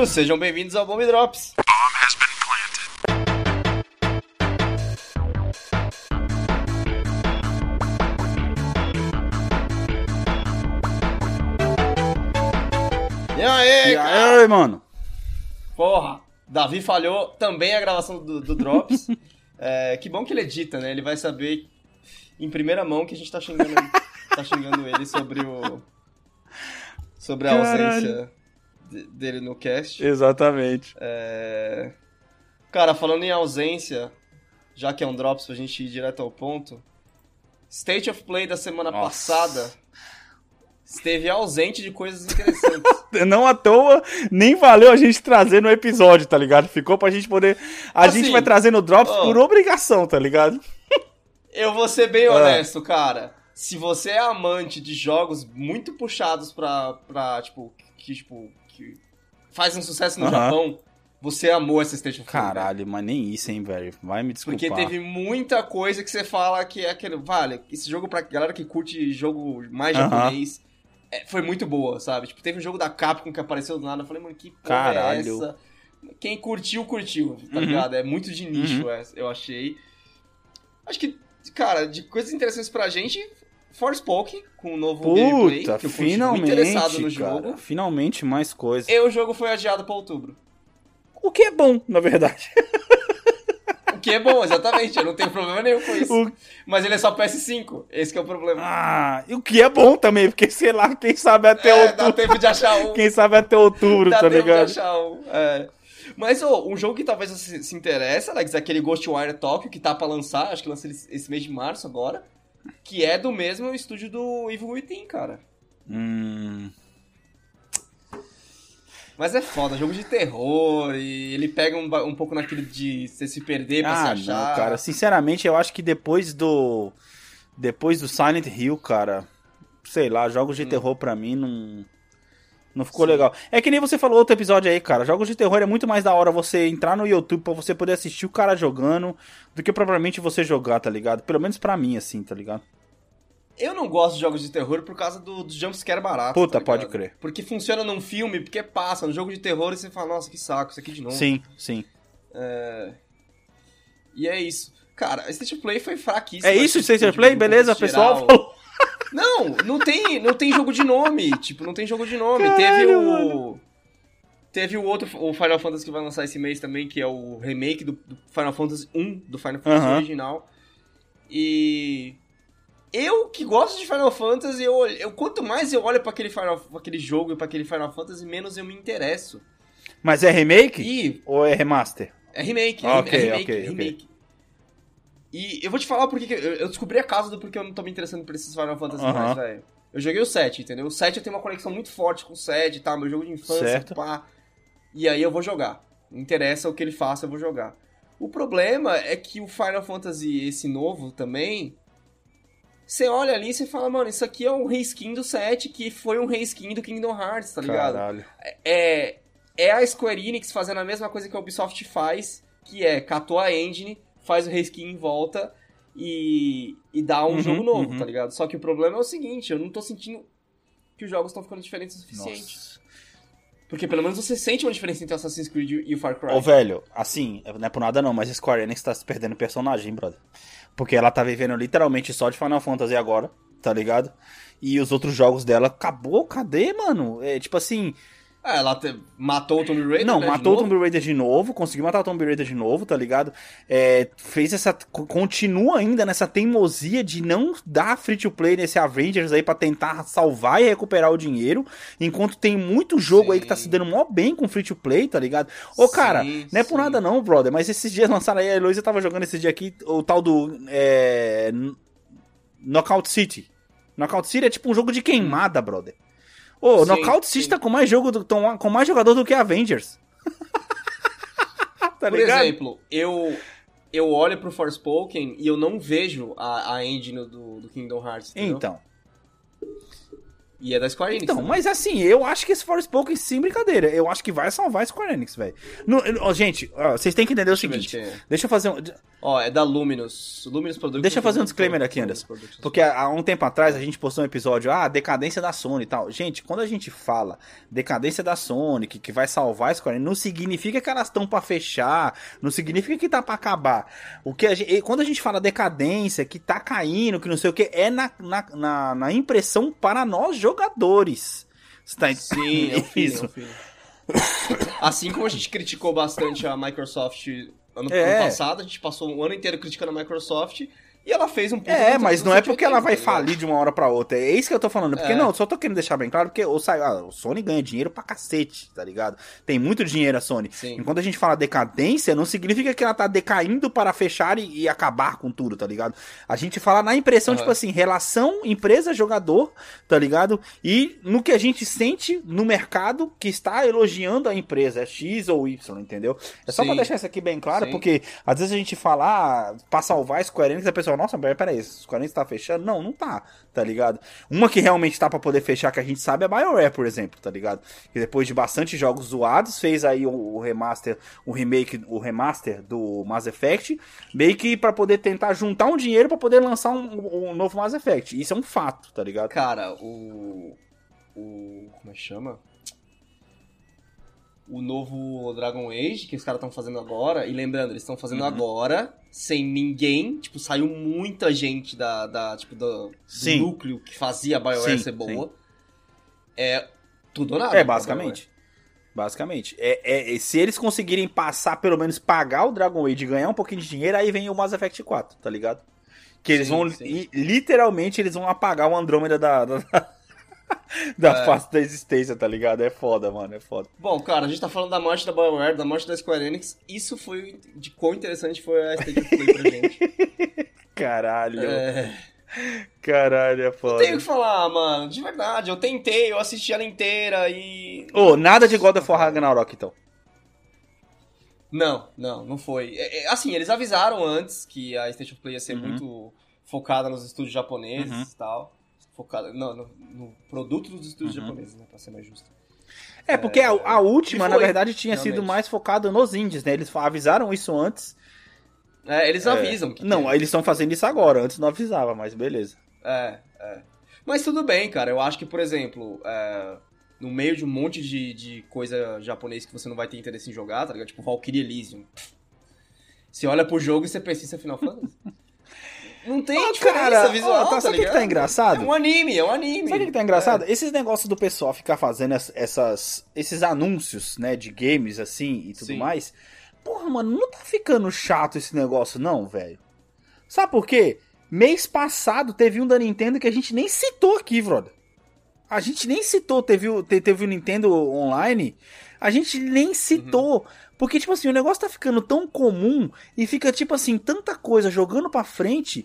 Queridos, sejam bem-vindos ao Bomb Drops. E aí, E cara? aí, mano? Porra, Davi falhou também a gravação do, do Drops. É, que bom que ele edita, né? Ele vai saber em primeira mão que a gente tá xingando, tá xingando ele sobre o. Sobre a Caralho. ausência dele no cast. Exatamente. É, Cara, falando em ausência, já que é um Drops pra gente ir direto ao ponto. State of Play da semana Nossa. passada esteve ausente de coisas interessantes. Não à toa, nem valeu a gente trazer no episódio, tá ligado? Ficou pra gente poder. A Assim, gente vai trazer no Drops ó. por obrigação, tá ligado? Eu vou ser bem Ah. honesto, cara. Se você é amante de jogos muito puxados pra, pra tipo, que, tipo, que fazem sucesso no Aham. Japão, você amou essa State of Play. velho. Caralho, mas nem isso, hein, velho. Vai me desculpar. Porque teve muita coisa que você fala que é aquele. Vale, esse jogo pra galera que curte jogo mais Aham. japonês é, foi muito boa, sabe? Tipo, teve um jogo da Capcom que apareceu do nada. Eu falei, mano, que porra Caralho. é essa? Quem curtiu, curtiu, tá Uhum. ligado? É muito de nicho, Uhum. é, eu achei. Acho que, cara, de coisas interessantes pra gente, Forspoken, com o novo gameplay, Puta, que eu muito finalmente. interessado no cara, jogo. Finalmente mais coisa. E o jogo foi adiado pra outubro. O que é bom, na verdade. O que é bom, exatamente, eu não tenho problema nenhum com isso. O- Mas ele é só PS5, esse que é o problema. Ah, e o que é bom também, porque sei lá, quem sabe até É, dá outubro. tempo de achar um. Quem sabe até outubro, dá tá tempo ligado? de achar um. É. Mas, ô, um jogo que talvez você se, se interessa, Alex, é aquele Ghostwire Tokyo, que tá pra lançar, acho que lança esse mês de março agora, que é do mesmo estúdio do Evil Within, cara. Hum. Mas é foda, jogo de terror, e ele pega um, um pouco naquilo de você se perder pra Ah, se achar. não, cara. Sinceramente, eu acho que depois do. Depois do Silent Hill, cara. Sei lá, jogos de Hum. terror pra mim não. Não ficou Sim. legal. É que nem você falou outro episódio aí, cara. Jogos de terror é muito mais da hora você entrar no YouTube pra você poder assistir o cara jogando do que propriamente você jogar, tá ligado? Pelo menos pra mim, assim, tá ligado? Eu não gosto de jogos de terror por causa do, do jumpscare barato. Puta, tá pode crer. Porque funciona num filme, porque passa. No jogo de terror e você fala, nossa, que saco, isso aqui de novo. Sim, sim. E é isso. Cara, State of Play foi fraquíssimo. É isso, State of Play? Beleza, pessoal falou. Não, não tem, não tem jogo de nome. Tipo, não tem jogo de nome. Caralho, Teve o. mano. Teve o outro, o Final Fantasy que vai lançar esse mês também, que é o remake do, do Final Fantasy 1, do Final Fantasy Aham. original. E. Eu que gosto de Final Fantasy, eu, eu quanto mais eu olho pra aquele, Final, pra aquele jogo e pra aquele Final Fantasy, menos eu me interesso. Mas é remake? E Ou é remaster? é remake, Ah, é remake, ok, é remake. E eu vou te falar porque que eu descobri a causa do porquê eu não tô me interessando por esses Final Fantasy Aham. mais, velho. Eu joguei o 7, entendeu? O 7 eu tenho uma conexão muito forte com o 7, tá? Meu jogo de infância, Certo. pá. E aí eu vou jogar. Não interessa o que ele faça, eu vou jogar. O problema é que o Final Fantasy, esse novo também, você olha ali e você fala, mano, isso aqui é um reskin do 7, que foi um reskin do Kingdom Hearts, tá ligado? Caralho. é, é a Square Enix fazendo a mesma coisa que a Ubisoft faz, que é catou a engine, faz o reskin em volta e, e dá um Uhum, jogo novo, uhum. tá ligado? Só que o problema é o seguinte, eu não tô sentindo que os jogos estão ficando diferentes o suficiente. Nossa. Porque pelo menos você sente uma diferença entre Assassin's Creed e o Far Cry. Ô, velho, assim, não é por nada não, mas Square Enix tá se perdendo personagem, brother. Porque ela tá vivendo literalmente só de Final Fantasy agora, tá ligado? E os outros jogos dela, acabou, cadê, mano? É tipo assim, Ah, ela te- matou o Tomb Raider, não, né, matou o. Tomb Raider de novo, conseguiu matar o Tomb Raider de novo, tá ligado? É, fez essa. co- Continua ainda nessa teimosia de não dar free to play nesse Avengers aí pra tentar salvar e recuperar o dinheiro. Enquanto tem muito jogo aí que tá Sim. se dando mó bem com free to play, tá ligado? Ô, cara, Sim, não é por sim. nada não, brother, mas esses dias lançaram aí, a Heloísa tava jogando esse dia aqui, o tal do. É, Knockout City. Knockout City é tipo um jogo de queimada, brother. Ô, Sim, Knockout City tá com mais jogo, do- com mais jogador do que Avengers. tá Por ligado? exemplo, eu eu olho pro Forspoken e eu não vejo a, a engine do, do Kingdom Hearts, entendeu? Então. E é da Square Enix. Então, também. mas assim, eu acho que esse Forspoken, sem brincadeira, eu acho que vai salvar a Square Enix, velho. Gente, ó, vocês têm que entender o Deixa seguinte. é. Deixa eu fazer um. Ó, é da Luminous. Luminous Productions. Deixa eu fazer um disclaimer aqui, Anderson. Porque há um tempo atrás a gente postou um episódio, ah, decadência da Sony e tal. Gente, quando a gente fala decadência da Sony, que, que vai salvar a Square Enix, não significa que elas estão pra fechar, não significa que tá pra acabar. O que a gente, quando a gente fala decadência, que tá caindo, que não sei o que, é na, na, na, na impressão para nós jogadores. Você tá Sim, é um feeling, Isso. é um feeling. Assim como a gente criticou bastante a Microsoft ano, É. ano passado, a gente passou um ano inteiro criticando a Microsoft e ela fez um É, mas não é porque ela 180, vai falir de uma hora pra outra. É isso que eu tô falando. Porque É. não, só tô querendo deixar bem claro, porque o, ah, o Sony ganha dinheiro pra cacete, tá ligado? Tem muito dinheiro a Sony. Sim. Enquanto a gente fala decadência, não significa que ela tá decaindo para fechar e, e acabar com tudo, tá ligado? A gente fala na impressão, Aham. tipo assim, relação empresa-jogador, tá ligado? E no que a gente sente no mercado que está elogiando a empresa, é X ou Y, entendeu? É só pra Sim. deixar isso aqui bem claro, Sim. porque às vezes a gente fala, ah, pra salvar a Square Enix, a pessoa, nossa, peraí, Square Enix tá fechando? Não, não tá, tá ligado? Uma que realmente tá pra poder fechar, que a gente sabe, é a BioWare, por exemplo, tá ligado? Que depois de bastante jogos zoados, fez aí o, remaster, o remake, o remaster do Mass Effect, meio que pra poder tentar juntar um dinheiro pra poder lançar um, um novo Mass Effect. Isso é um fato, tá ligado? Cara, o. O. Como é que chama? O novo Dragon Age que os caras estão fazendo agora. E lembrando, eles estão fazendo Uhum. agora, sem ninguém. Tipo, saiu muita gente da, da, tipo, do, do núcleo que fazia a BioWare Sim, ser boa. sim. É tudo ou nada. É, pra basicamente. Basicamente. É, é- se eles conseguirem passar, pelo menos pagar o Dragon Age e ganhar um pouquinho de dinheiro, aí vem o Mass Effect 4, tá ligado? Que eles Sim, vão, sim. literalmente, eles vão apagar o Andrômeda da, da, da É. face da existência, tá ligado? É foda, mano, é foda. Bom, cara, a gente tá falando da morte da BioWare, da morte da Square Enix. Isso foi de quão interessante foi a State of Play pra gente. Caralho, É, caralho, é foda. tenho que falar, mano, de verdade. Eu tentei, eu assisti ela inteira e. Ô, nada de God of War Ragnarok, então. Não, não, não foi. É, é, assim, eles avisaram antes que a State of Play ia ser Uhum. muito focada nos estúdios japoneses Uhum. e tal. Focada. Não, no, no produto dos estúdios Uhum. japoneses, né? Pra ser mais justo. É, porque a, a última, na verdade, tinha sido realmente. mais focado nos indies, né? Eles avisaram isso antes. É, eles avisam que. Não, tem. eles estão fazendo isso agora. Antes não avisava, mas beleza. É, é. Mas tudo bem, cara. Eu acho que, por exemplo, é, no meio de um monte de, de coisa japonês que você não vai ter interesse em jogar, tá ligado? Tipo Valkyrie Elysium. Você olha pro jogo e você pensa, isso é Final Fantasy? Não tem diferença cara, visual, ó, tá, tá sabe o que ligado? tá engraçado? É um anime, é um anime. Sabe o que tá engraçado? Esses negócios do pessoal ficar fazendo es- essas, esses anúncios, né, de games assim e tudo Sim. mais. Porra, mano, não tá ficando chato esse negócio, não, velho. Sabe por quê? Mês passado teve um da Nintendo que a gente nem citou aqui, brother. A gente nem citou, teve o, te- teve o Nintendo Online, a gente nem citou. Porque, tipo assim, o negócio tá ficando tão comum e fica, tipo assim, tanta coisa jogando pra frente.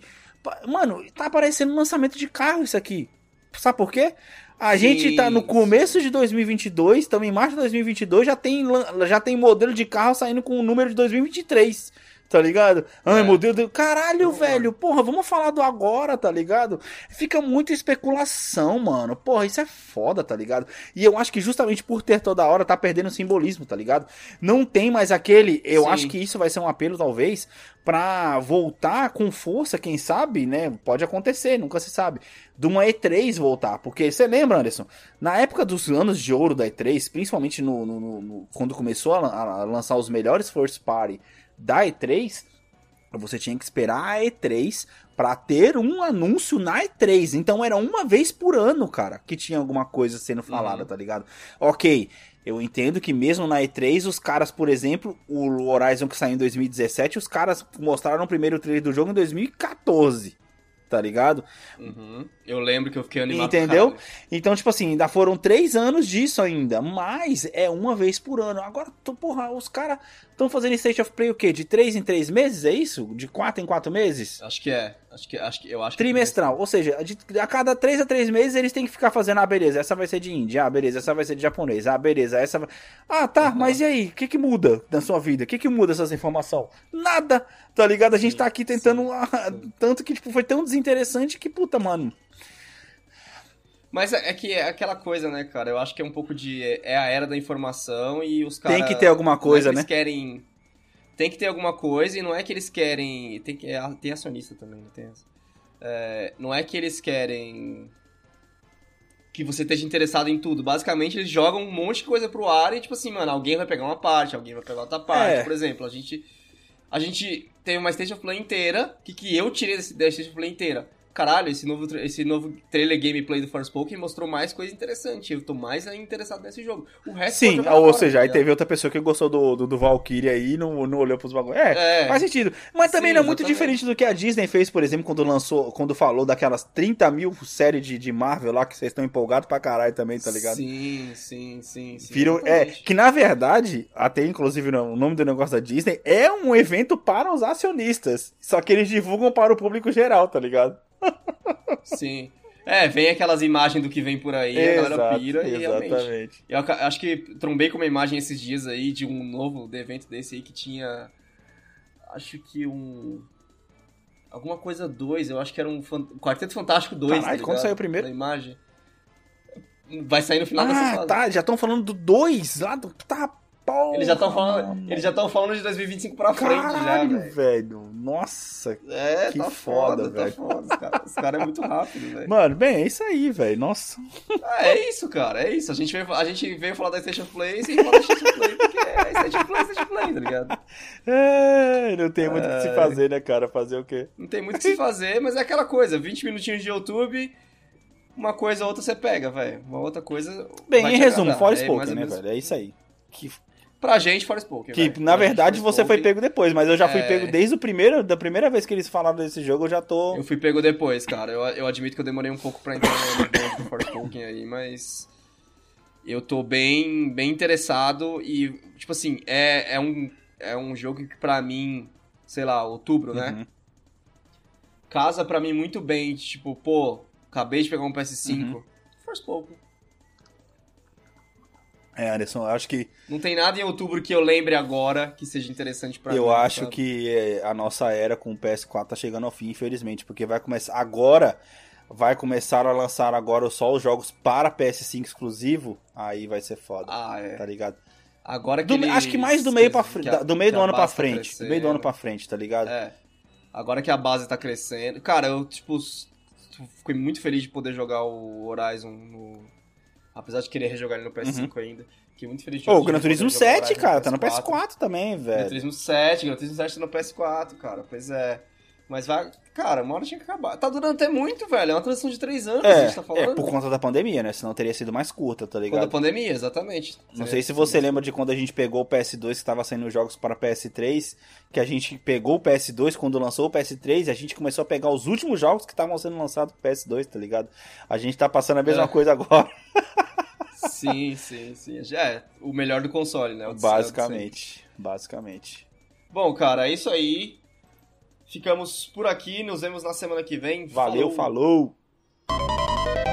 Mano, tá parecendo um lançamento de carro isso aqui. Sabe por quê? A Sim, gente tá no começo de 2022, estamos em março de 2022, já tem, já tem modelo de carro saindo com o número de 2023. Tá ligado? Ai, É. modelo de... Caralho, Concordo. velho. Porra, vamos falar do agora, tá ligado? Fica muita especulação, mano. Porra, isso é foda, tá ligado? E eu acho que justamente por ter toda hora tá perdendo o simbolismo, tá ligado? Não tem mais aquele. Eu Sim. acho que isso vai ser um apelo, talvez, pra voltar com força, quem sabe, né? Pode acontecer, nunca se sabe. De uma E3 voltar. Porque você lembra, Anderson? Na época dos anos de ouro da E3, principalmente no, no- no- quando começou a, a lançar os melhores first party da E3, você tinha que esperar a E3 pra ter um anúncio na E3. Então era uma vez por ano, cara, que tinha alguma coisa sendo falada, Uhum. tá ligado? Ok, eu entendo que mesmo na E3, os caras, por exemplo, o Horizon que saiu em 2017, os caras mostraram o primeiro trailer do jogo em 2014. Tá ligado? Uhum. Eu lembro que eu fiquei animado. Entendeu? Então, tipo assim, ainda foram três anos disso ainda. Mas é uma vez por ano. Agora, tô, porra, os caras estão fazendo State of Play o quê? De três em três meses? É isso? De quatro em quatro meses? Acho que é. Acho que, acho que, eu acho que- Trimestral. Ou seja, a cada três a três meses eles têm que ficar fazendo, ah, beleza, essa vai ser de índia, ah, beleza, essa vai ser de japonês, ah, beleza, essa vai... Ah, tá, Uhum. mas e aí? O que que muda na sua vida? O que que muda essas informações? Nada, tá ligado? A gente Sim, tá aqui tentando... sim. Tanto que, tipo, foi tão desinteressante que, puta, mano... Mas é é que é aquela coisa, né, cara? Eu acho que é um pouco de. É a era da informação e os caras. Tem que ter alguma coisa, que né? Eles querem. Tem que ter alguma coisa e não é que eles querem. Tem, que, é, tem acionista também, não tem essa. É, não é que eles querem. Que você esteja interessado em tudo. Basicamente, eles jogam um monte de coisa pro ar e, tipo assim, mano, alguém vai pegar uma parte, alguém vai pegar outra parte. É. Por exemplo, a gente. A gente teve uma Station Play inteira. O que, que eu tirei desse, da Station Play inteira? Caralho, esse novo, esse novo trailer gameplay do Forspoken mostrou mais coisa interessante. Eu tô mais interessado nesse jogo. O resto Sim, jogar ou fora, seja, aí teve outra pessoa que gostou do, do, do Valkyrie aí e não, não olhou pros bagulhos. É, É. faz sentido. Mas também Sim, não é muito diferente do que a Disney fez, por exemplo, quando lançou, quando falou daquelas 30 mil séries de, de Marvel lá, que vocês estão empolgados pra caralho também, tá ligado? Sim, sim, sim. sim Viram, é, que na verdade, até inclusive no- o nome do negócio da Disney, é um evento para os acionistas. Só que eles divulgam para o público geral, tá ligado? Sim. É, vem aquelas imagens do que vem por aí, a galera Exato, pira e realmente. exatamente. Eu acho que trombei com uma imagem esses dias aí de um novo de evento desse aí que tinha. Acho que um. Alguma coisa 2, eu acho que era um fan- Quarteto Fantástico 2. Caralho, tá quando saiu primeiro? Da imagem. Vai sair no final dessa Ah, fase. tá, já estão falando do 2 lá do. Tá, porra, Eles já estão falando, eles já estão falando de 2025 pra frente já, Caralho, velho. velho. Nossa. É, Que tá foda, foda, velho. tá foda. Os caras os cara é muito rápido, velho. Mano, bem, é isso aí, velho. Nossa. Ah, é isso, cara, é isso. A gente veio, a gente veio falar da Station Play sem falar da Station Play, porque é Station Play, Station Play, tá ligado? É, não tem muito o que se Ai. fazer, né, cara? Fazer o quê? Não tem muito o que se fazer, mas é aquela coisa, 20 minutinhos de YouTube, uma coisa ou outra você pega, velho. Uma outra coisa. Bem, em resumo, fora É Spoken, né, velho? É isso aí. Que, Pra gente, fora Spoken. que velho. na Pra verdade, você foi pego depois, mas eu já fui É. pego desde o primeiro, da primeira vez que eles falaram desse jogo, eu já tô. Eu fui pego depois, cara. Eu, eu admito que eu demorei um pouco pra entrar no bonde do Forspoken aí, mas. Eu tô bem, bem interessado e, tipo assim, é, é, um, é um jogo que pra mim, sei lá, outubro, né? Uhum. Casa pra mim muito bem, tipo, pô, acabei de pegar um PS5. Uhum. Forspoken. É, Anderson, eu acho que Não tem nada em outubro que eu lembre agora que seja interessante pra mim. eu acho sabe? que é, a nossa era com o PS4 tá chegando ao fim, infelizmente, porque vai começar agora vai começar a lançar agora só os jogos para PS5 exclusivo, aí vai ser foda, Ah, é. tá ligado? Agora que Do- eles- acho que mais do meio para frente, a- do meio do ano pra tá frente, do meio do ano pra frente, tá ligado? É. Agora que a base tá crescendo. Cara, eu, tipo, fiquei muito feliz de poder jogar o Horizon no. Apesar de querer rejogar ele no PS5 ainda. Fiquei muito feliz de Ô, o Gran Turismo jogar o 7, Horizon cara, tá no PS4 também, Gran velho. Turismo 7, Gran Turismo 7 tá no PS4, cara. Pois é. Mas vai. Cara, uma hora tinha que acabar. Tá durando até muito, velho. É uma transição de 3 anos, a É, gente tá falando. é, por conta da pandemia, né? Senão teria sido mais curta, tá ligado? da pandemia, exatamente. Não sei se você lembra de quando a gente pegou o PS2 que tava saindo jogos para PS3, que a gente pegou o PS2 quando lançou o PS3 e a gente começou a pegar os últimos jogos que estavam sendo lançados pro PS2, tá ligado? A gente tá passando a mesma É. coisa agora, Sim, sim, sim. Já é o melhor do console, né? Basicamente. Basicamente. Bom, cara, é isso aí. Ficamos por aqui, nos vemos na semana que vem. Valeu, falou. Falou.